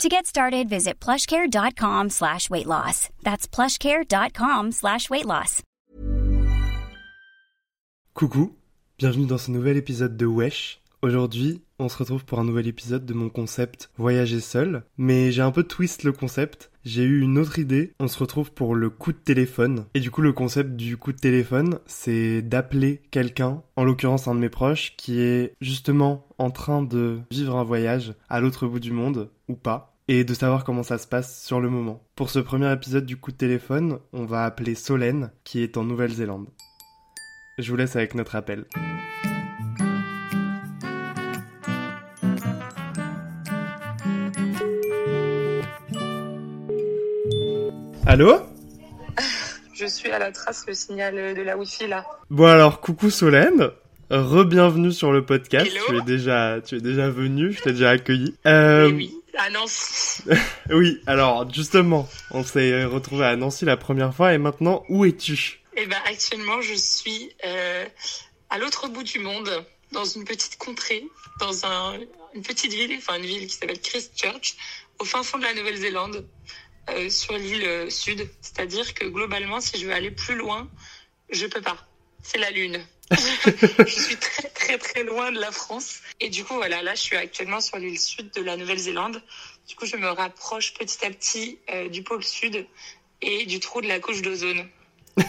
To get started, visit plushcare.com slash weight loss. That's plushcare.com slash weight loss. Coucou, bienvenue dans ce nouvel épisode de Wesh. Aujourd'hui, on se retrouve pour un nouvel épisode de mon concept Voyager seul. Mais j'ai un peu twist le concept. J'ai eu une autre idée. On se retrouve pour le coup de téléphone. Et du coup, le concept du coup de téléphone, c'est d'appeler quelqu'un, en l'occurrence un de mes proches, qui est justement en train de vivre un voyage à l'autre bout du monde, ou pas, et de savoir comment ça se passe sur le moment. Pour ce premier épisode du coup de téléphone, on va appeler Solène, qui est en Nouvelle-Zélande. Je vous laisse avec notre appel. Allô? Je suis à la trace le signal de la Wi-Fi là. Bon alors, coucou Solène. Re-bienvenue sur le podcast. Hello. Tu es déjà, tu es déjà venu, je t'ai déjà accueilli. Euh, oui, à Nancy. oui, alors justement, on s'est retrouvé à Nancy la première fois et maintenant, où es-tu? Eh ben actuellement je suis euh, à l'autre bout du monde, dans une petite contrée, dans un, une petite ville, enfin une ville qui s'appelle Christchurch, au fin fond de la Nouvelle-Zélande, euh, sur l'île euh, sud. C'est-à-dire que globalement, si je veux aller plus loin, je peux pas. C'est la lune. je suis très très très loin de la France. Et du coup, voilà, là, je suis actuellement sur l'île sud de la Nouvelle-Zélande. Du coup, je me rapproche petit à petit euh, du pôle sud et du trou de la couche d'ozone.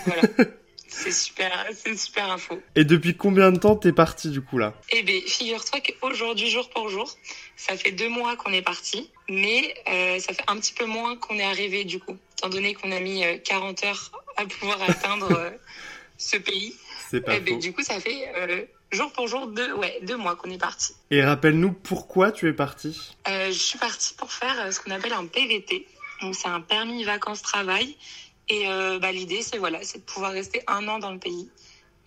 Voilà. c'est super, c'est une super info. Et depuis combien de temps t'es parti du coup là? Eh bien, figure-toi qu'aujourd'hui, jour pour jour, ça fait deux mois qu'on est parti, mais euh, ça fait un petit peu moins qu'on est arrivé du coup, étant donné qu'on a mis euh, 40 heures à pouvoir atteindre euh, ce pays. C'est pas Eh ben, faux. du coup, ça fait euh, jour pour jour deux, ouais, deux mois qu'on est parti. Et rappelle-nous pourquoi tu es parti Euh, je suis partie pour faire euh, ce qu'on appelle un PVT. Donc, c'est un permis vacances-travail. Et euh, bah, l'idée, c'est voilà, c'est de pouvoir rester un an dans le pays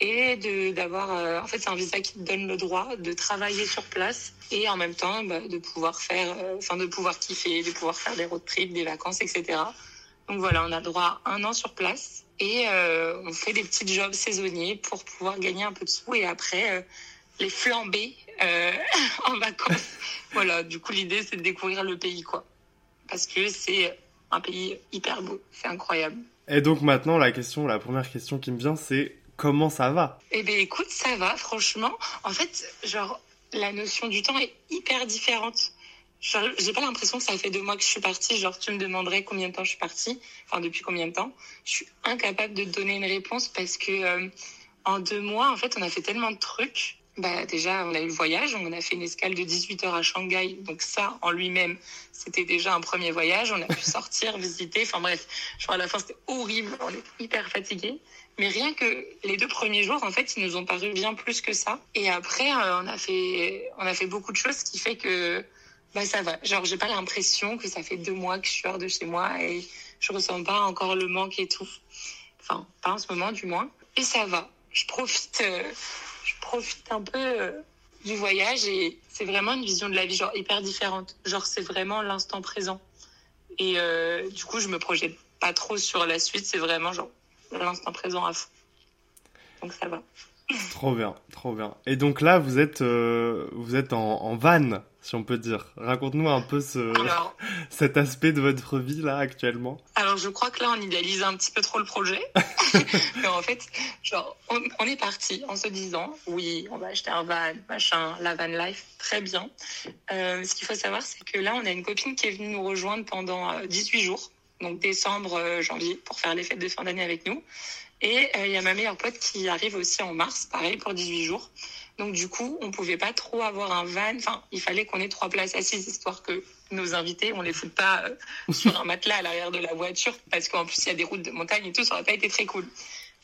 et de d'avoir. euh, en fait, c'est un visa qui te donne le droit de travailler sur place et en même temps bah, de pouvoir faire, euh, de pouvoir kiffer, de pouvoir faire des road trips, des vacances, etc. Donc voilà, on a droit à un an sur place et euh, on fait des petits jobs saisonniers pour pouvoir gagner un peu de sous et après euh, les flamber euh, en vacances. Voilà, du coup l'idée c'est de découvrir le pays quoi, parce que c'est un pays hyper beau, c'est incroyable. Et donc maintenant, la question, la première question qui me vient, c'est comment ça va? Eh ben écoute, ça va, franchement. En fait, genre, la notion du temps est hyper différente. J'ai pas l'impression que ça fait deux mois que je suis partie. Genre, tu me demanderais combien de temps je suis partie. Enfin, depuis combien de temps. Je suis incapable de te donner une réponse parce que, euh, en deux mois, en fait, on a fait tellement de trucs. Bah, déjà, on a eu le voyage. On a fait une escale de 18 heures à Shanghai. Donc ça, en lui-même, c'était déjà un premier voyage. On a pu sortir, visiter. Enfin bref, genre à la fin, c'était horrible. On est hyper fatigués. Mais rien que les deux premiers jours, en fait, ils nous ont paru bien plus que ça. Et après, euh, on a fait, on a fait beaucoup de choses, qui fait que, bah, ça va. Genre, j'ai pas l'impression que ça fait deux mois que je suis hors de chez moi et je ressens pas encore le manque et tout. Enfin, pas en ce moment, du moins. Et ça va. Je profite, euh, je profite un peu euh, du voyage et c'est vraiment une vision de la vie, genre, hyper différente. Genre, c'est vraiment l'instant présent. Et euh, du coup, je me projette pas trop sur la suite, c'est vraiment genre l'instant présent à fond. Donc ça va. Trop bien, trop bien. Et donc là, vous êtes, euh, vous êtes en, en van, si on peut dire. Raconte-nous un peu ce, Alors, cet aspect de votre vie là actuellement. alors je crois que là on idéalise un petit peu trop le projet. Mais en fait, genre on, on est parti en se disant oui, on va acheter un van, machin, la van life, très bien. Euh, ce qu'il faut savoir, c'est que là on a une copine qui est venue nous rejoindre pendant euh, 18 jours, donc décembre, euh, janvier, pour faire les fêtes de fin d'année avec nous. Et euh, il y a ma meilleure pote qui arrive aussi en mars, pareil pour 18 jours. Donc du coup, on pouvait pas trop avoir un van. Enfin, il fallait qu'on ait trois places assises, histoire que nos invités, on les foute pas euh, sur un matelas à l'arrière de la voiture, parce qu'en plus il y a des routes de montagne et tout, ça aurait pas été très cool.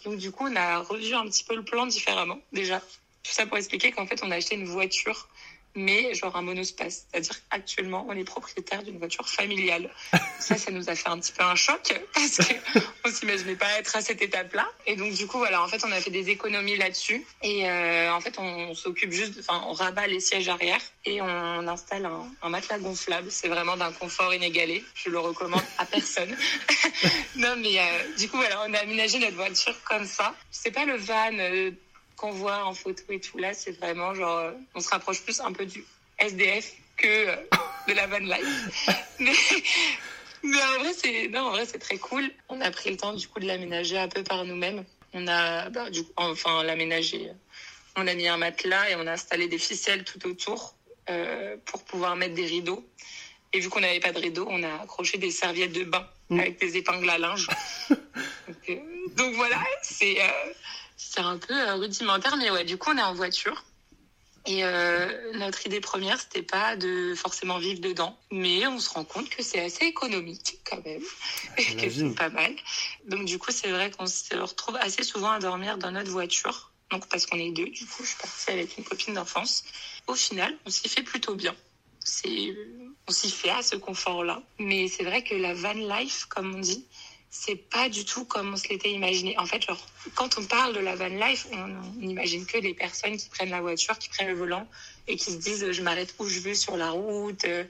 Donc du coup, on a revu un petit peu le plan différemment déjà. Tout ça pour expliquer qu'en fait, on a acheté une voiture mais genre un monospace. C'est-à-dire actuellement, on est propriétaire d'une voiture familiale. ça, ça nous a fait un petit peu un choc parce qu'on s'imaginait pas être à cette étape-là. Et donc, du coup, voilà, en fait, on a fait des économies là-dessus. Et euh, en fait, on, s'occupe juste, enfin, on rabat les sièges arrière et on installe un, un matelas gonflable. C'est vraiment d'un confort inégalé. Je le recommande à personne. non, mais euh, du coup, voilà, on a aménagé notre voiture comme ça. C'est pas le van. Euh, qu'on voit en photo et tout là, c'est vraiment genre, euh, on se rapproche plus un peu du SDF que euh, de la van life. mais, mais en vrai, c'est non, en vrai, c'est très cool. On a pris le temps du coup de l'aménager un peu par nous-mêmes. On a, bah, du coup, enfin, l'aménager. On a mis un matelas et on a installé des ficelles tout autour euh, pour pouvoir mettre des rideaux. Et vu qu'on n'avait pas de rideaux, on a accroché des serviettes de bain mmh. avec des épingles à linge. donc, donc, voilà, c'est c'est un peu euh, rudimentaire, mais ouais, du coup, on est en voiture. Et euh, notre idée première, c'était pas de forcément vivre dedans, mais on se rend compte que c'est assez économique quand même, et que c'est pas mal. Donc du coup, c'est vrai qu'on se retrouve assez souvent à dormir dans notre voiture. Donc parce qu'on est deux, du coup, je suis partie avec une copine d'enfance. Au final, on s'y fait plutôt bien. C'est, on s'y fait à ce confort-là. Mais c'est vrai que la van life, comme on dit, c'est pas du tout comme on se l'était imaginé. En fait, quand on parle de la van life, on n'imagine que des personnes qui prennent la voiture, qui prennent le volant et qui se disent je m'arrête où je veux sur la route, euh,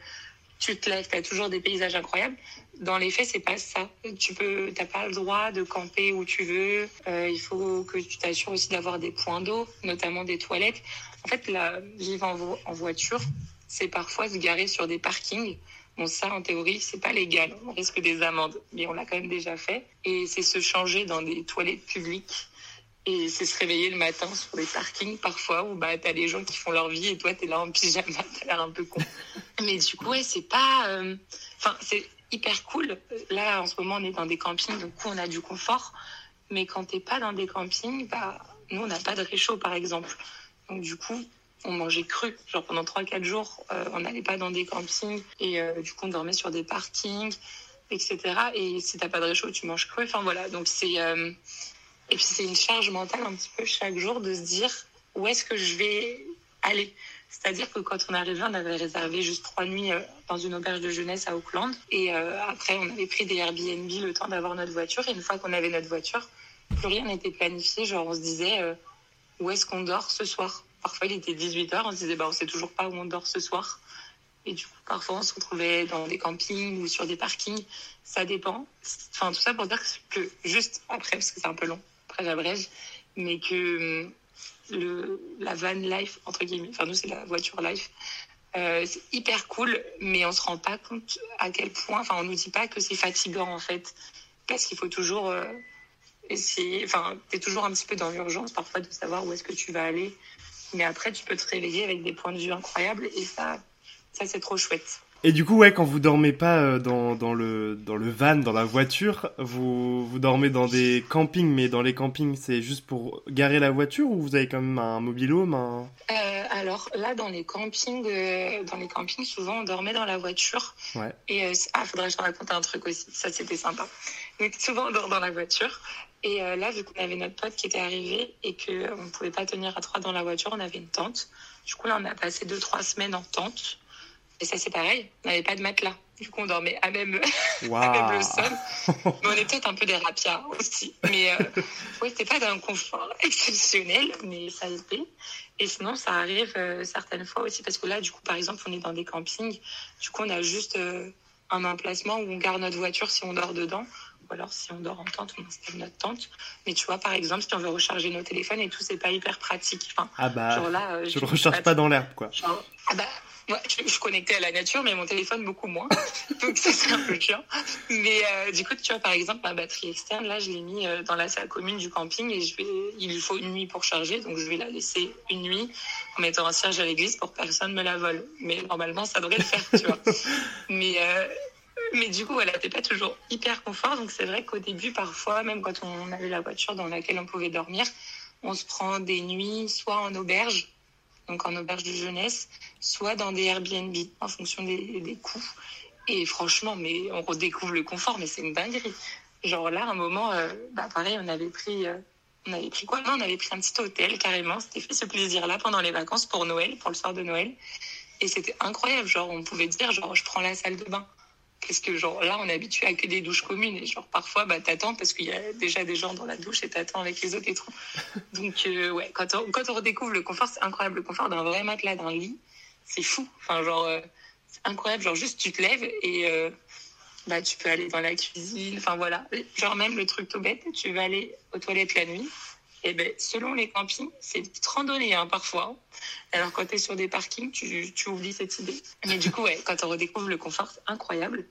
tu te lèves, tu as toujours des paysages incroyables. Dans les faits, c'est pas ça. Tu peux, t'as pas le droit de camper où tu veux. Euh, il faut que tu t'assures aussi d'avoir des points d'eau, notamment des toilettes. En fait, la vivre en, en voiture, c'est parfois se garer sur des parkings Bon, ça, en théorie, c'est pas légal. On risque des amendes, mais on l'a quand même déjà fait. Et c'est se changer dans des toilettes publiques. Et c'est se réveiller le matin sur des parkings parfois où bah, t'as des gens qui font leur vie et toi, t'es là en pyjama, t'as l'air un peu con. mais du coup, ouais, c'est pas. Euh, enfin, c'est hyper cool. Là, en ce moment, on est dans des campings, donc on a du confort. Mais quand t'es pas dans des campings, bah, nous, on n'a pas de réchaud, par exemple. Donc, du coup, on mangeait cru. Genre pendant 3-4 jours, euh, on n'allait pas dans des campings et euh, du coup on dormait sur des parkings, etc. Et si t'as pas de réchaud, tu manges cru. Enfin voilà, donc c'est euh, et puis c'est une charge mentale un petit peu chaque jour de se dire où est-ce que je vais aller. C'est-à-dire que quand on arrivé, on avait réservé juste trois nuits dans une auberge de jeunesse à Auckland. Et après, on avait pris des Airbnb le temps d'avoir notre voiture. Et une fois qu'on avait notre voiture, plus rien n'était planifié. Genre, on se disait, où est-ce qu'on dort ce soir? Parfois, il était 18h, on se disait, bah, on sait toujours pas où on dort ce soir. Et du coup, parfois, on se retrouvait dans des campings ou sur des parkings. Ça dépend. Enfin, tout ça pour dire que juste après, parce que c'est un peu long, après j'abrège, mais que hum, la van life, entre guillemets, enfin, nous, c'est la voiture life, euh, c'est hyper cool, mais on se rend pas compte à quel point, enfin, on nous dit pas que c'est fatigant, en fait. Parce qu'il faut toujours euh, essayer, enfin, t'es toujours un petit peu dans l'urgence, parfois, de savoir où est-ce que tu vas aller mais après, tu peux te réveiller avec des points de vue incroyables et ça, ça c'est trop chouette. Et du coup, ouais, quand vous dormez pas euh, dans, dans, le, dans le van, dans la voiture, vous, vous dormez dans des campings, mais dans les campings, c'est juste pour garer la voiture ou vous avez quand même un mobilhome un... Euh, alors là, dans les campings, euh, dans les campings, souvent on dormait dans la voiture. Ouais. Et euh, ah, faudrait que je te raconte un truc aussi. Ça, c'était sympa. Donc souvent on dort dans la voiture. Et là, vu qu'on avait notre pote qui était arrivé et qu'on ne pouvait pas tenir à trois dans la voiture, on avait une tente. Du coup, là, on a passé deux, trois semaines en tente. Et ça, c'est pareil. On n'avait pas de matelas. Du coup, on dormait à même, wow. à même le sol. Mais on est peut-être un peu des rapias aussi. Mais euh, oui, c'était pas d'un confort exceptionnel, mais ça a été. Et sinon, ça arrive euh, certaines fois aussi. Parce que là, du coup, par exemple, on est dans des campings. Du coup, on a juste euh, un emplacement où on garde notre voiture si on dort dedans. Ou alors, si on dort en tente, on installe notre tente. Mais tu vois, par exemple, si on veut recharger nos téléphones et tout, c'est pas hyper pratique. Enfin, ah bah, genre là, je le recharge pas dans l'herbe, quoi. Genre, ah bah, moi, je, suis connectée à la nature, mais mon téléphone beaucoup moins. Donc ça, c'est un peu chiant. Mais euh, du coup, tu vois, par exemple, ma batterie externe, là, je l'ai mis euh, dans la salle commune du camping et je vais, il lui faut une nuit pour charger. Donc je vais la laisser une nuit en mettant un cierge à l'église pour que personne me la vole. Mais normalement, ça devrait le faire, tu vois. Mais, euh, mais du coup, voilà, t'es pas toujours hyper confort. Donc c'est vrai qu'au début, parfois, même quand on avait la voiture dans laquelle on pouvait dormir, on se prend des nuits soit en auberge, donc en auberge de jeunesse, soit dans des Airbnb en fonction des, des coûts. Et franchement, mais on redécouvre le confort, mais c'est une dinguerie. Genre là, à un moment, euh, bah pareil, on avait pris euh, on avait pris quoi? Non, on avait pris un petit hôtel carrément. C'était fait ce plaisir-là pendant les vacances pour Noël, pour le soir de Noël. Et c'était incroyable. Genre, on pouvait dire, genre, je prends la salle de bain. Parce que, genre, là, on est habitué à que des douches communes. Et, genre, parfois, bah, t'attends parce qu'il y a déjà des gens dans la douche et t'attends avec les autres et tout. Donc, euh, ouais, quand on, quand on redécouvre le confort, c'est incroyable. Le confort d'un vrai matelas, d'un lit, c'est fou. Enfin, genre, euh, c'est incroyable. Genre, juste, tu te lèves et, euh, bah, tu peux aller dans la cuisine. Enfin, voilà. Genre, même le truc tout bête, tu vas aller aux toilettes la nuit. Et ben, selon les campings, c'est une petite randonnée, hein, parfois. Alors, quand tu es sur des parkings, tu, oublies cette idée. Mais du coup, ouais, quand on redécouvre le confort, c'est incroyable.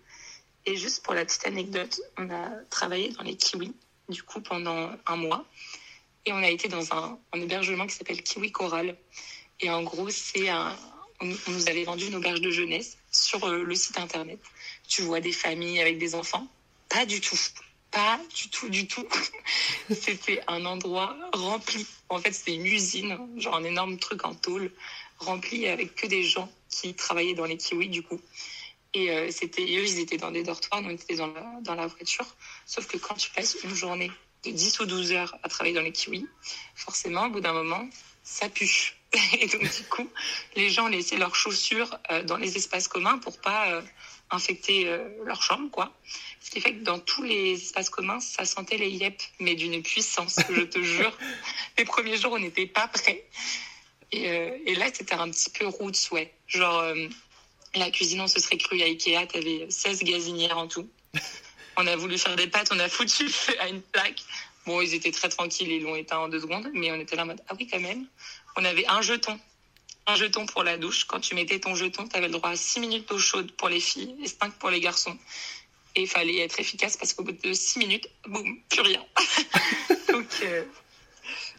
Et juste pour la petite anecdote, on a travaillé dans les kiwis, du coup, pendant un mois. Et on a été dans un, un hébergement qui s'appelle Kiwi Coral. Et en gros, c'est un, on, on nous avait vendu une auberge de jeunesse sur euh, le site internet. Tu vois des familles avec des enfants? Pas du tout. Pas du tout, du tout. c'était un endroit rempli. En fait, c'était une usine, genre un énorme truc en tôle, rempli avec que des gens qui travaillaient dans les kiwis, du coup. Et euh, c'était eux, ils étaient dans des dortoirs, nous on était dans la, dans la voiture. Sauf que quand tu passes une journée de 10 ou 12 heures à travailler dans les kiwis, forcément, au bout d'un moment, ça pue. Et donc, du coup, les gens laissaient leurs chaussures euh, dans les espaces communs pour pas euh, infecter euh, leur chambre, quoi. Ce qui fait que dans tous les espaces communs, ça sentait les yep, mais d'une puissance, je te jure. Les premiers jours, on n'était pas prêts. Et, euh, et là, c'était un petit peu roots, ouais. Genre, euh, la cuisine, on se serait cru à Ikea, t'avais 16 gazinières en tout. On a voulu faire des pâtes, on a foutu le feu à une plaque. Bon, ils étaient très tranquilles, ils l'ont éteint en deux secondes, mais on était là en mode, ah oui, quand même. On avait un jeton. Un jeton pour la douche. Quand tu mettais ton jeton, tu avais le droit à 6 minutes d'eau chaude pour les filles et 5 pour les garçons. Et il fallait être efficace parce qu'au bout de 6 minutes, boum, plus rien. Donc, euh,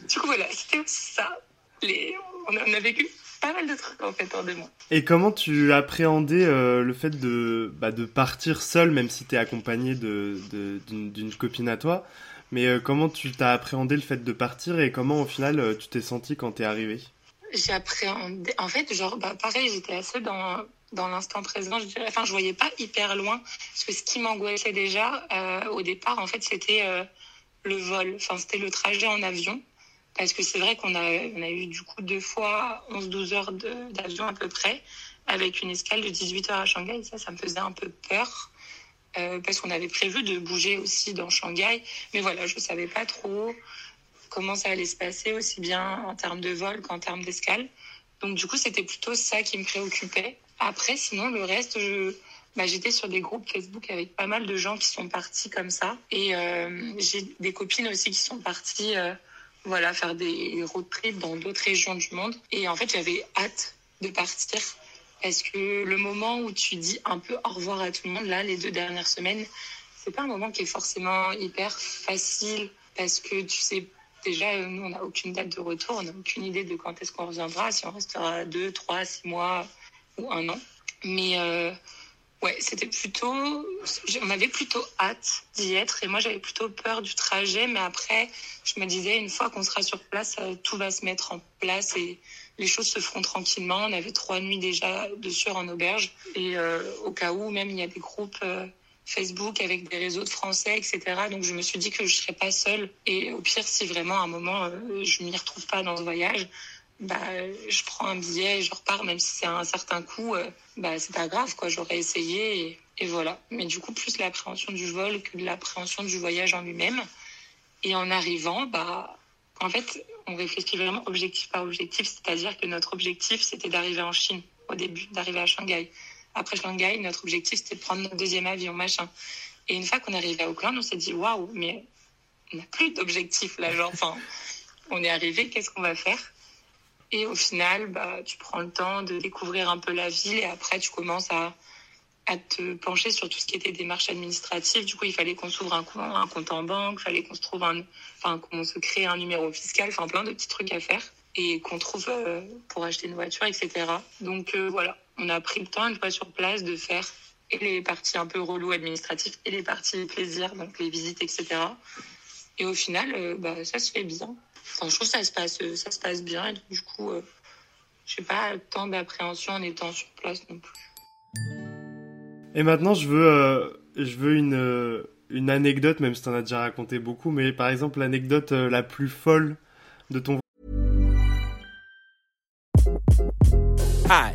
du coup, voilà, c'était aussi ça. Les... On, a, on a vécu pas mal de trucs en fait en deux mois. Et comment tu appréhendais euh, le fait de, bah, de partir seul, même si tu es accompagné de, de- d'une copine à toi? Mais euh, comment tu t'as appréhendé le fait de partir et comment au final tu t'es senti quand t'es arrivé J'ai appréhendé. En fait, genre, bah, pareil, j'étais assez dans, dans l'instant présent, je dirais. Enfin, je voyais pas hyper loin. Parce que ce qui m'angoissait déjà, euh, au départ, en fait, c'était euh, le vol. Enfin, c'était le trajet en avion. Parce que c'est vrai qu'on a, on a eu du coup deux fois 11-12 heures d'avion à peu près, avec une escale de 18 heures à Shanghai. Ça, ça me faisait un peu peur. euh, parce qu'on avait prévu de bouger aussi dans Shanghai. Mais voilà, je savais pas trop comment ça allait se passer, aussi bien en termes de vol qu'en termes d'escale. Donc du coup, c'était plutôt ça qui me préoccupait. Après, sinon, le reste, je, bah, j'étais sur des groupes Facebook avec pas mal de gens qui sont partis comme ça. Et euh, j'ai des copines aussi qui sont parties euh, voilà, faire des road trips dans d'autres régions du monde. Et en fait, j'avais hâte de partir. Parce que le moment où tu dis un peu au revoir à tout le monde, là, les deux dernières semaines, c'est pas un moment qui est forcément hyper facile. Parce que tu sais Déjà, euh, nous, on n'a aucune date de retour, on n'a aucune idée de quand est-ce qu'on reviendra, si on restera deux, trois, six mois ou un an. Mais euh, ouais, c'était plutôt, on avait plutôt hâte d'y être et moi j'avais plutôt peur du trajet, mais après, je me disais une fois qu'on sera sur place, euh, tout va se mettre en place et les choses se feront tranquillement. On avait trois nuits déjà dessus en auberge et euh, au cas où même il y a des groupes. Facebook avec des réseaux de français, etc. Donc je me suis dit que je serais pas seule. Et au pire, si vraiment à un moment euh, je m'y retrouve pas dans ce voyage, bah je prends un billet et je repars, même si c'est à un certain coût, euh, bah c'est pas grave quoi. J'aurais essayé et, et voilà. Mais du coup, plus l'appréhension du vol que l'appréhension du voyage en lui-même. Et en arrivant, bah en fait, on réfléchit vraiment objectif par objectif, c'est-à-dire que notre objectif c'était d'arriver en Chine au début, d'arriver à Shanghai. Après Shanghai, notre objectif, c'était de prendre notre deuxième avion, machin. Et une fois qu'on est arrivé à Auckland, on s'est dit, waouh, mais on n'a plus d'objectif là, genre, enfin, on est arrivé, qu'est-ce qu'on va faire? Et au final, bah, tu prends le temps de découvrir un peu la ville et après, tu commences à, te pencher sur tout ce qui était démarches administratives. Du coup, il fallait qu'on s'ouvre un compte en banque, il fallait qu'on se trouve un, enfin, qu'on se crée un numéro fiscal, enfin, plein de petits trucs à faire et qu'on trouve euh, pour acheter une voiture, etc. Donc euh, voilà, on a pris le temps une fois sur place de faire et les parties un peu relou administratives et les parties plaisir, donc les visites, etc. Et au final, euh, bah, ça se fait bien. Enfin, je trouve que ça se passe, ça se passe bien et donc, du coup, euh, je n'ai pas tant d'appréhension en étant sur place non plus. Et maintenant, je veux, euh, je veux une, euh, une anecdote, même si t'en as déjà raconté beaucoup, mais par exemple l'anecdote euh, la plus folle de ton Hi,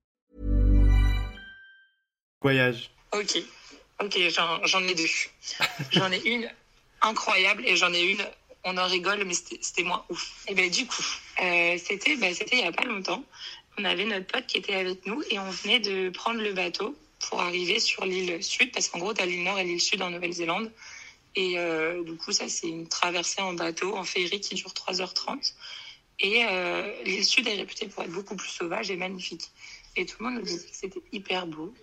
Voyage. Ok, ok, j'en ai deux. J'en ai une incroyable et j'en ai une, on en rigole, mais c'était moins ouf. Et ben du coup, euh, c'était ben, il y a pas longtemps. On avait notre pote qui était avec nous et on venait de prendre le bateau pour arriver sur l'île sud, parce qu'en gros, t'as l'île nord et l'île sud en Nouvelle-Zélande. Et euh, du coup, ça, c'est une traversée en bateau, en ferry qui dure 3h30. Et euh, l'île sud est réputée pour être beaucoup plus sauvage et magnifique. Et tout le monde nous disait que c'était hyper beau.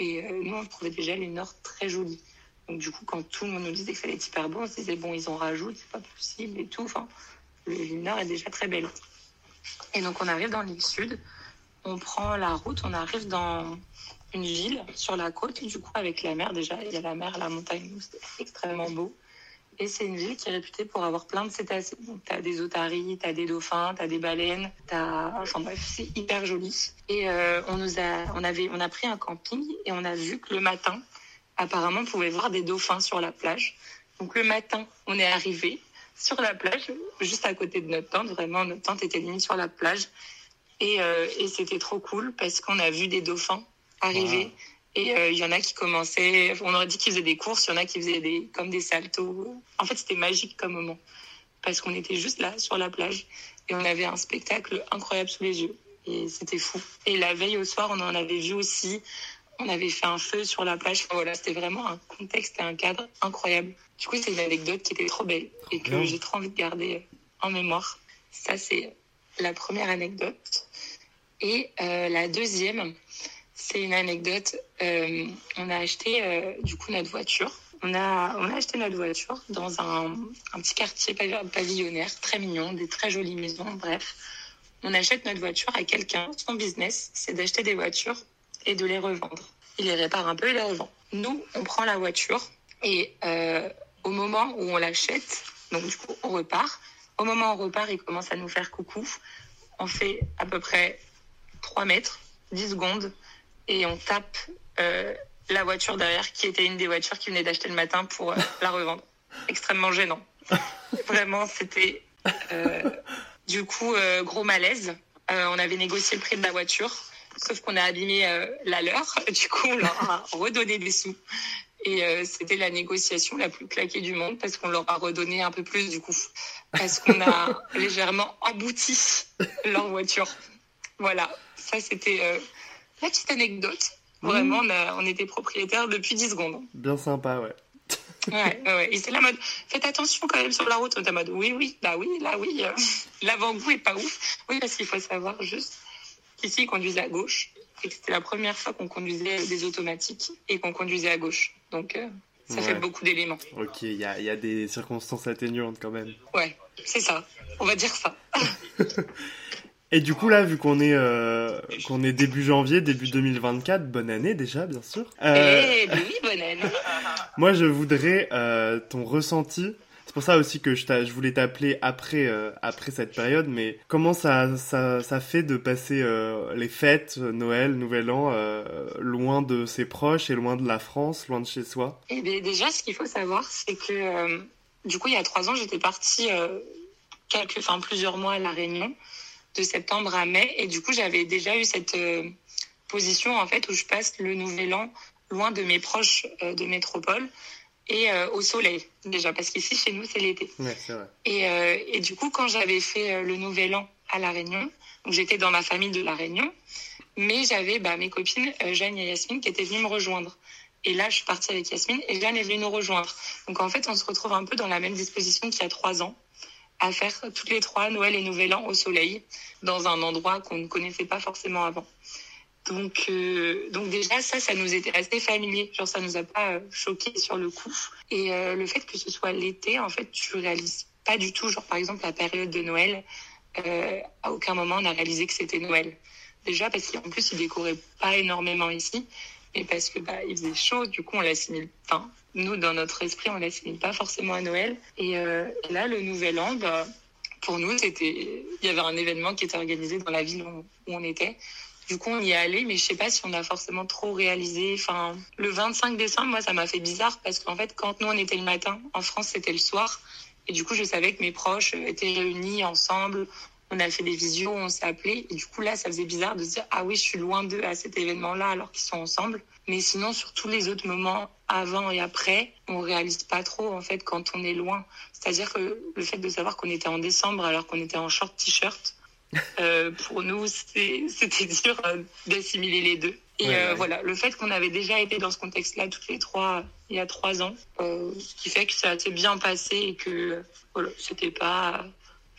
Et euh, nous, on trouvait déjà l'île nord très jolie. Donc du coup, quand tout le monde nous disait que ça allait être hyper beau, on se disait, bon, ils en rajoutent, c'est pas possible et tout. Enfin, l'île nord est déjà très belle. Et donc, on arrive dans l'île sud, on prend la route, on arrive dans une ville sur la côte, du coup, avec la mer déjà. Il y a la mer, la montagne, c'est extrêmement beau. Et c'est une ville qui est réputée pour avoir plein de cétacés. Donc, t'as des otaries, t'as des dauphins, t'as des baleines, t'as, enfin bref, c'est hyper joli. Et euh, on nous a, on avait, on a pris un camping et on a vu que le matin, apparemment, on pouvait voir des dauphins sur la plage. Donc le matin, on est arrivé sur la plage, juste à côté de notre tente. Vraiment, notre tente était limite sur la plage. Et, euh, c'était trop cool parce qu'on a vu des dauphins arriver. Et euh, il y en a qui commençaient, on aurait dit qu'ils faisaient des courses, il y en a qui faisaient des, comme des saltos. En fait, c'était magique comme moment. Parce qu'on était juste là, sur la plage. Et on avait un spectacle incroyable sous les yeux. Et c'était fou. Et la veille au soir, on en avait vu aussi. On avait fait un feu sur la plage. Enfin, voilà, c'était vraiment un contexte et un cadre incroyable. Du coup, c'est une anecdote qui était trop belle et que j'ai trop envie de garder en mémoire. Ça, c'est la première anecdote. Et euh, la deuxième, c'est une anecdote. Euh, on a acheté euh, du coup notre voiture. On a, on a acheté notre voiture dans un, un petit quartier pavi- pavillonnaire très mignon, des très jolies maisons. Bref, on achète notre voiture à quelqu'un. Son business, c'est d'acheter des voitures et de les revendre. Il les répare un peu et les revend. Nous, on prend la voiture et euh, au moment où on l'achète, donc du coup, on repart. Au moment où on repart, il commence à nous faire coucou. On fait à peu près 3 mètres, 10 secondes, et on tape euh, la voiture derrière, qui était une des voitures qu'il venait d'acheter le matin pour euh, la revendre. Extrêmement gênant. Vraiment, c'était euh, du coup gros malaise. On avait négocié le prix de la voiture, sauf qu'on a abîmé la leur. Du coup, on leur a redonné des sous. Et euh, c'était la négociation la plus claquée du monde parce qu'on leur a redonné un peu plus du coup. Parce qu'on a légèrement embouti leur voiture. Voilà, ça c'était euh, petite anecdote. Vraiment, on, a- on était propriétaire depuis 10 secondes. Bien sympa, ouais. Ouais, ouais, ouais. Et c'est la mode. Faites attention quand même sur la route. On est en mode, oui, oui, là oui, là oui. euh, L'avant-goût est pas ouf. Oui, parce qu'il faut savoir juste qu'ici, ils conduisent à gauche. Et que c'était la première fois qu'on conduisait des automatiques et qu'on conduisait à gauche. Donc, euh, ça Ouais. fait beaucoup d'éléments. Ok, il y a, il y a des circonstances atténuantes quand même. Ouais, c'est ça. On va dire ça. Et du coup là, vu qu'on est euh, qu'on est début janvier, début 2024, bonne année déjà, bien sûr. Euh, Eh, oui, bonne année. moi, je voudrais euh, ton ressenti. C'est pour ça aussi que je, je voulais t'appeler après euh, après cette période. Mais comment ça ça, ça fait de passer euh, les fêtes, Noël, Nouvel An, euh, loin de ses proches et loin de la France, loin de chez soi? Eh bien, déjà, ce qu'il faut savoir, c'est que euh, du coup, il y a trois ans, j'étais partie euh, quelques, enfin plusieurs mois à la Réunion, de septembre à mai, et du coup, j'avais déjà eu cette euh, position en fait où je passe le Nouvel An loin de mes proches de métropole et au soleil déjà parce qu'ici chez nous c'est l'été. Ouais. Et, et du coup quand j'avais fait le Nouvel An à la Réunion, donc j'étais dans ma famille de la Réunion, mais j'avais bah, mes copines Jeanne et Yasmine qui étaient venues me rejoindre. Et là, je suis partie avec Yasmine et Jeanne est venue nous rejoindre. Donc en fait, on se retrouve un peu dans la même disposition qu'il y a trois ans, à faire toutes les trois Noël et Nouvel An au soleil, dans un endroit qu'on ne connaissait pas forcément avant. Donc, euh, donc déjà, ça, ça nous était assez familier. Genre, ça nous a pas euh, choqué sur le coup. Et euh, le fait que ce soit l'été, en fait, tu réalises pas du tout. Genre, par exemple, la période de Noël, à aucun moment on a réalisé que c'était Noël. Déjà parce qu'en plus, ils décoraient pas énormément ici et parce que bah il faisait chaud, du coup on l'assimile. Enfin, nous dans notre esprit on l'assimile pas forcément à Noël. Et, euh, là le Nouvel An, bah, pour nous c'était, il y avait un événement qui était organisé dans la ville où, on était. Du coup, on y est allé, mais je sais pas si on a forcément trop réalisé. Enfin, le 25 décembre, moi, ça m'a fait bizarre parce qu'en fait, quand nous, on était le matin, en France, c'était le soir. Et du coup, je savais que mes proches étaient réunis ensemble on a fait des visios, on s'est appelé. Et du coup, là, ça faisait bizarre de se dire, ah oui, je suis loin d'eux à cet événement-là alors qu'ils sont ensemble. Mais sinon, sur tous les autres moments, avant et après, on réalise pas trop, en fait, quand on est loin. C'est-à-dire que le fait de savoir qu'on était en décembre alors qu'on était en short t-shirt, euh, pour nous, c'était dur euh, d'assimiler les deux. Et euh, voilà, le fait qu'on avait déjà été dans ce contexte-là toutes les trois il y a trois ans, ce qui fait que ça s'est bien passé et que voilà, c'était pas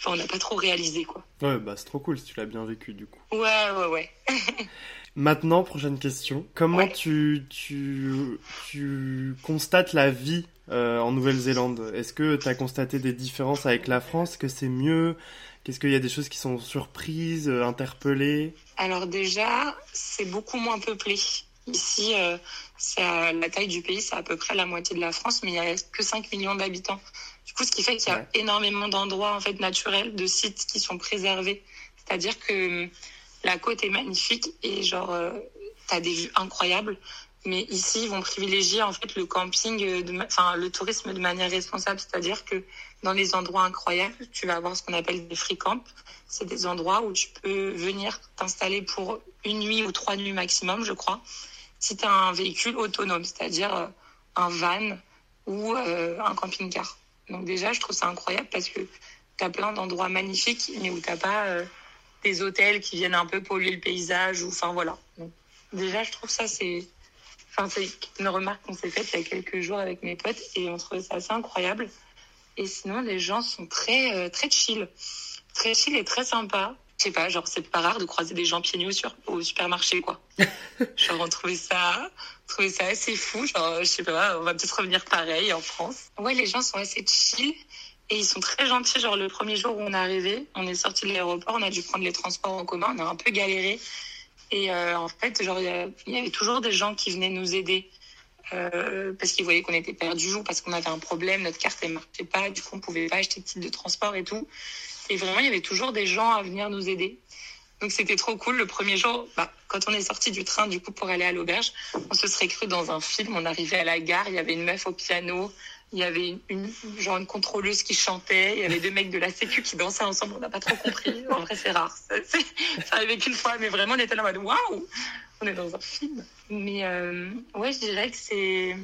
Enfin, on n'a pas trop réalisé, quoi. Ouais, bah c'est trop cool si tu l'as bien vécu, du coup. Ouais, ouais, ouais. Maintenant, prochaine question. Comment tu, tu, tu constates la vie euh, en Nouvelle-Zélande? Est-ce que tu as constaté des différences avec la France? Que c'est mieux? Qu'est-ce qu'il y a des choses qui sont surprises, euh, interpellées? Alors déjà, c'est beaucoup moins peuplé. Ici, euh, la taille du pays, c'est à peu près la moitié de la France, mais il n'y a que 5 millions d'habitants. Du coup, ce qui fait qu'il y a énormément d'endroits en fait naturels, de sites qui sont préservés. C'est-à-dire que la côte est magnifique et genre euh, tu as des vues incroyables. Mais ici, ils vont privilégier en fait le camping, euh, enfin le tourisme de manière responsable. C'est-à-dire que dans les endroits incroyables, tu vas avoir ce qu'on appelle des free camps. C'est des endroits où tu peux venir t'installer pour une nuit ou trois nuits maximum, je crois, si tu as un véhicule autonome, c'est-à-dire euh, un van ou un camping-car. Donc déjà, je trouve ça incroyable parce que tu as plein d'endroits magnifiques, mais où tu pas des hôtels qui viennent un peu polluer le paysage. ou Enfin voilà. déjà, je trouve ça, c'est enfin, une remarque qu'on s'est faite il y a quelques jours avec mes potes et on trouvait ça assez incroyable. Et sinon, les gens sont très, euh, très chill. Très chill et très sympas. Je sais pas, genre, c'est pas rare de croiser des gens pieds nus sur, au supermarché, quoi. genre, on trouvait ça, trouvais ça assez fou. Genre, je sais pas, on va peut-être revenir pareil en France. Ouais, les gens sont assez chill et ils sont très gentils. Genre, le premier jour où on est arrivé, on est sorti de l'aéroport, on a dû prendre les transports en commun, on a un peu galéré. Et euh, en fait, genre, il y, avait toujours des gens qui venaient nous aider. Euh, parce qu'ils voyaient qu'on était perdus ou parce qu'on avait un problème, notre carte ne marchait pas, du coup on pouvait pas acheter de titre de transport et tout. Et vraiment, il y avait toujours des gens à venir nous aider. Donc c'était trop cool. Le premier jour, bah, quand on est sorti du train, du coup, pour aller à l'auberge, on se serait cru dans un film. On arrivait à la gare, il y avait une meuf au piano, il y avait une, genre une contrôleuse qui chantait, il y avait deux mecs de la sécu qui dansaient ensemble. On n'a pas trop compris. En vrai, c'est rare. Ça, ça arrivait qu'une fois, mais vraiment, on était là en mode waouh, on est dans un film. Mais euh, ouais, je dirais que c'est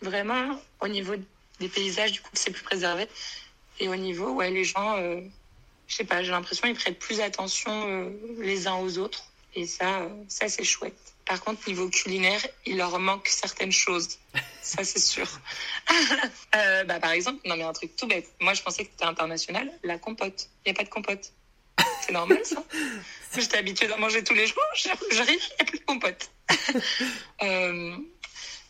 vraiment au niveau des paysages, du coup, que c'est plus préservé. Et au niveau, ouais, les gens. Euh, je sais pas, j'ai l'impression qu'ils prêtent plus attention euh, les uns aux autres. Et ça, euh, ça c'est chouette. Par contre, niveau culinaire, il leur manque certaines choses. Ça, c'est sûr. euh, bah, par exemple, non, mais un truc tout bête. Moi, je pensais que c'était international. La compote. Il n'y a pas de compote. C'est normal, ça. J'étais habituée d'en manger tous les jours. J'arrive, il n'y a plus de compote. euh,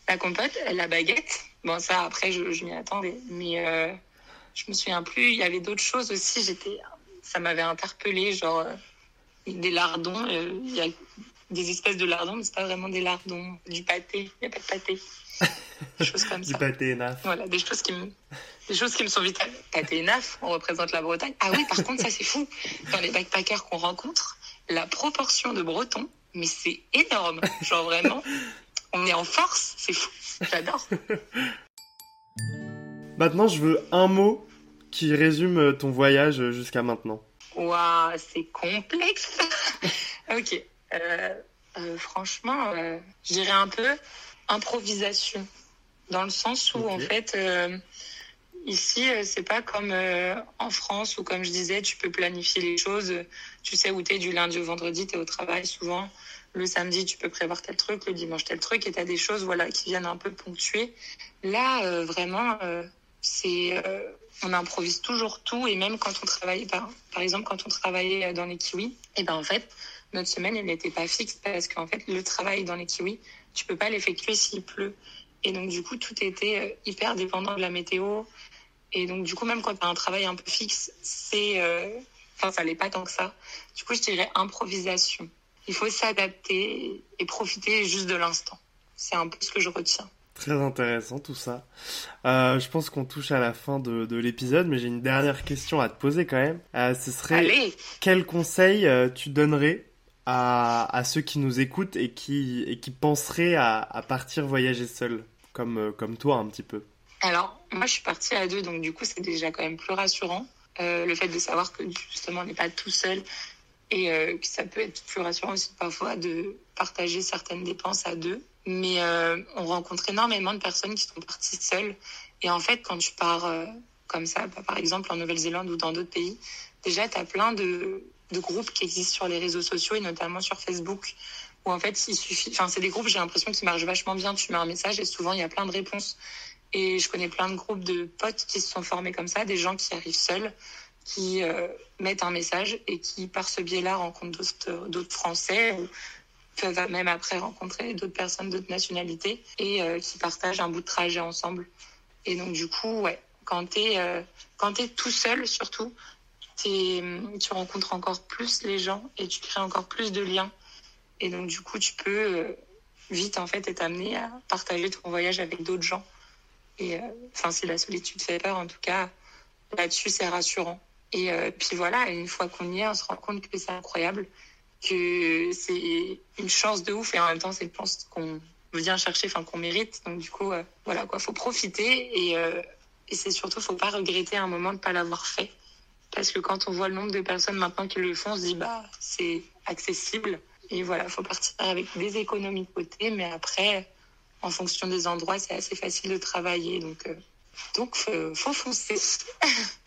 la compote, la baguette. Bon, ça, après, je, je m'y attendais. Mais euh, je me souviens plus. Il y avait d'autres choses aussi. J'étais ça m'avait interpellé, genre des lardons. Il y a des espèces de lardons, mais c'est pas vraiment des lardons. Du pâté, il n'y a pas de pâté. Des choses comme ça. Du pâté naf. Voilà, des choses qui me, des choses qui me sont vitales. Pâté naf, on représente la Bretagne. Ah oui, par contre, ça c'est fou. Dans les backpackers qu'on rencontre, la proportion de Bretons, mais c'est énorme. Genre vraiment, on est en force, c'est fou. J'adore. Maintenant, je veux un mot qui résume euh, ton voyage euh, jusqu'à maintenant Waouh, c'est complexe. ok. Euh, franchement, je dirais un peu improvisation, dans le sens où en fait, euh, ici, euh, c'est pas comme euh, en France où, comme je disais, tu peux planifier les choses. Tu sais où t'es du lundi au vendredi, t'es au travail souvent. Le samedi, tu peux prévoir tel truc, le dimanche tel truc, et t'as des choses voilà qui viennent un peu ponctuer. Là, euh, vraiment, c'est on improvise toujours tout, et même quand on travaille, par, par exemple, quand on travaillait dans les kiwis, et ben en fait, notre semaine, elle n'était pas fixe parce qu'en fait, le travail dans les kiwis, tu peux pas l'effectuer s'il pleut. Et donc, du coup, tout était euh, hyper dépendant de la météo. Et donc, du coup, même quand tu as un travail un peu fixe, c'est. euh, Enfin, ça l'est pas tant que ça. Du coup, je dirais improvisation. Il faut s'adapter et profiter juste de l'instant. C'est un peu ce que je retiens. Très intéressant tout ça. Euh, je pense qu'on touche à la fin de, de l'épisode, mais j'ai une dernière question à te poser quand même. Euh, ce serait Allez quel conseil euh, tu donnerais à, à ceux qui nous écoutent et qui, et qui penseraient à, à partir voyager seul, comme, euh, comme toi un petit peu Alors, moi, je suis partie à deux, donc du coup, c'est déjà quand même plus rassurant. Euh, le fait de savoir que justement, on n'est pas tout seul et euh, que ça peut être plus rassurant aussi parfois de partager certaines dépenses à deux. Mais on rencontre énormément de personnes qui sont parties seules. Et en fait, quand tu pars comme ça, bah, par exemple en Nouvelle-Zélande ou dans d'autres pays, déjà, tu as plein de, de groupes qui existent sur les réseaux sociaux et notamment sur Facebook où en fait, il suffit. Enfin, c'est des groupes, j'ai l'impression, qui marchent vachement bien. Tu mets un message et souvent, il y a plein de réponses. Et je connais plein de groupes de potes qui se sont formés comme ça, des gens qui arrivent seuls, qui euh, mettent un message et qui, par ce biais-là, rencontrent d'autres d'autres Français ou peuvent même après rencontrer d'autres personnes d'autres nationalités et euh, qui partagent un bout de trajet ensemble. Et donc, du coup, ouais, quand t'es euh, quand t'es tout seul, surtout, t'es, tu rencontres encore plus les gens et tu crées encore plus de liens. Et donc, du coup, tu peux euh, vite, en fait, être amené à partager ton voyage avec d'autres gens. Et euh, enfin, si la solitude fait peur, en tout cas, là-dessus, c'est rassurant. Et euh, puis voilà, une fois qu'on y est, on se rend compte que c'est incroyable, que c'est une chance de ouf et en même temps, c'est une chance qu'on vient chercher, enfin qu'on mérite. Donc du coup, voilà quoi, faut profiter et, euh, et c'est surtout, faut pas regretter un moment de pas l'avoir fait. Parce que quand on voit le nombre de personnes maintenant qui le font, on se dit bah c'est accessible. Et voilà, faut partir avec des économies de côté, mais après, en fonction des endroits, c'est assez facile de travailler. Donc, euh, donc faut, faut foncer.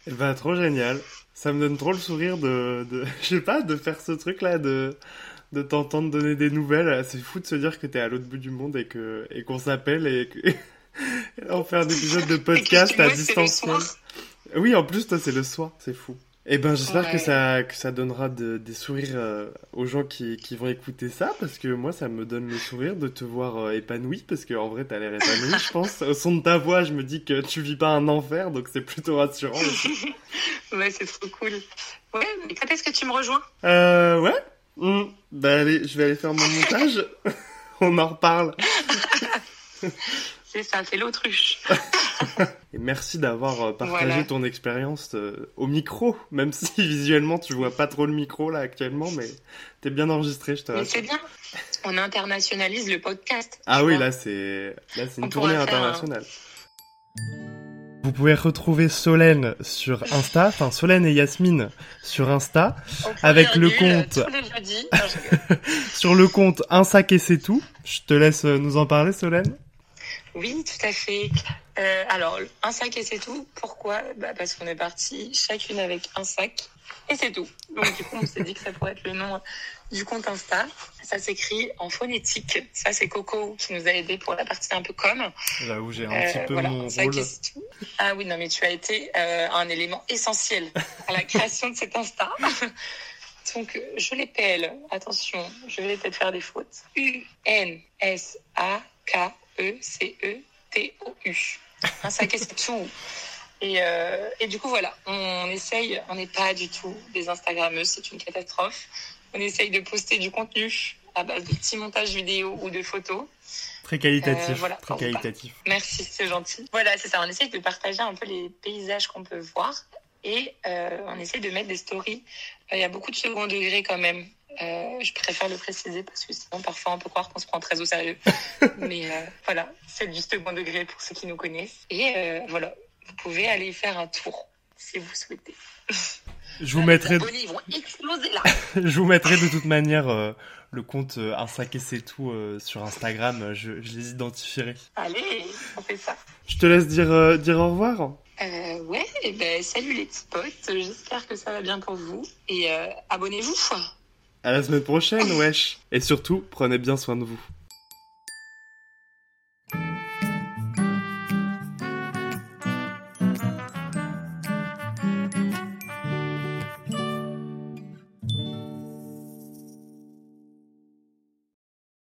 Eh ben, trop génial. Ça me donne trop le sourire de, de je sais pas, de faire ce truc-là, de, de t'entendre donner des nouvelles. C'est fou de se dire que t'es à l'autre bout du monde et que, et qu'on s'appelle et que, on fait un épisode de podcast à distance. Oui, en plus, toi, c'est le soir. C'est fou. Eh ben, j'espère que ça, que ça donnera de- des sourires euh, aux gens qui, qui vont écouter ça, parce que moi, ça me donne le sourire de te voir euh, épanoui, parce que en vrai, t'as l'air épanoui, je pense. Au son de ta voix, je me dis que tu vis pas un enfer, donc c'est plutôt rassurant. aussi. Ouais, c'est trop cool. Ouais, mais quand est-ce que tu me rejoins? Euh, ouais. Hmm. Bah, allez, je vais aller faire mon montage. On en reparle. C'est ça, c'est l'autruche. Et merci d'avoir euh, partagé Voilà. ton expérience euh, au micro, même si visuellement tu vois pas trop le micro là actuellement, mais t'es bien enregistré, je te c'est bien. On internationalise le podcast. Ah oui, vois. là c'est là c'est une tournée un- internationale. Vous pouvez retrouver Solène sur Insta, enfin Solène et Yasmine sur Insta, avec le virgule, compte. Sur le compte Un sac et c'est tout. Je te laisse euh, nous en parler, Solène. Oui, tout à fait. Euh, alors, un sac et c'est tout. Pourquoi? Bah, Parce qu'on est parti chacune avec un sac et c'est tout. Donc, du coup, on s'est dit que ça pourrait être le nom du compte Insta. Ça s'écrit en phonétique. Ça, c'est Coco qui nous a aidé pour la partie un peu com. Là où j'ai un Euh, petit peu voilà, mon un sac rôle. et c'est tout. Ah oui, non, mais tu as été euh, un élément essentiel à la création de cet Insta. Donc, je l'épelle. Attention, je vais peut-être faire des fautes. E U-N-S-A-K-E-C-E-T-O-U. Un sac et c'est tout. Et, euh, et du coup, voilà, on essaye, on n'est pas du tout des Instagrammeuses, c'est une catastrophe. On essaye de poster du contenu à base de petits montages vidéo ou de photos. Très qualitatif, Euh, voilà, très qualitatif. Merci, c'est gentil. Voilà, c'est ça. On essaye de partager un peu les paysages qu'on peut voir et euh, on essaye de mettre des stories. Il y a beaucoup de second degré quand même. Euh, je préfère le préciser parce que sinon, parfois, on peut croire qu'on se prend très au sérieux. Mais euh, voilà, c'est du second degré pour ceux qui nous connaissent. Et euh, voilà, vous pouvez aller faire un tour si vous souhaitez. Je vous, mettrai... Vont exploser, là. je vous mettrai de toute manière le compte euh, Un sac et c'est tout sur Instagram. Je, les identifierai. Allez, on fait ça. Je te laisse dire, dire au revoir. ouais, ben, salut les petits potes. J'espère que ça va bien pour vous. Et abonnez-vous. À la semaine prochaine, wesh. Et surtout, prenez bien soin de vous.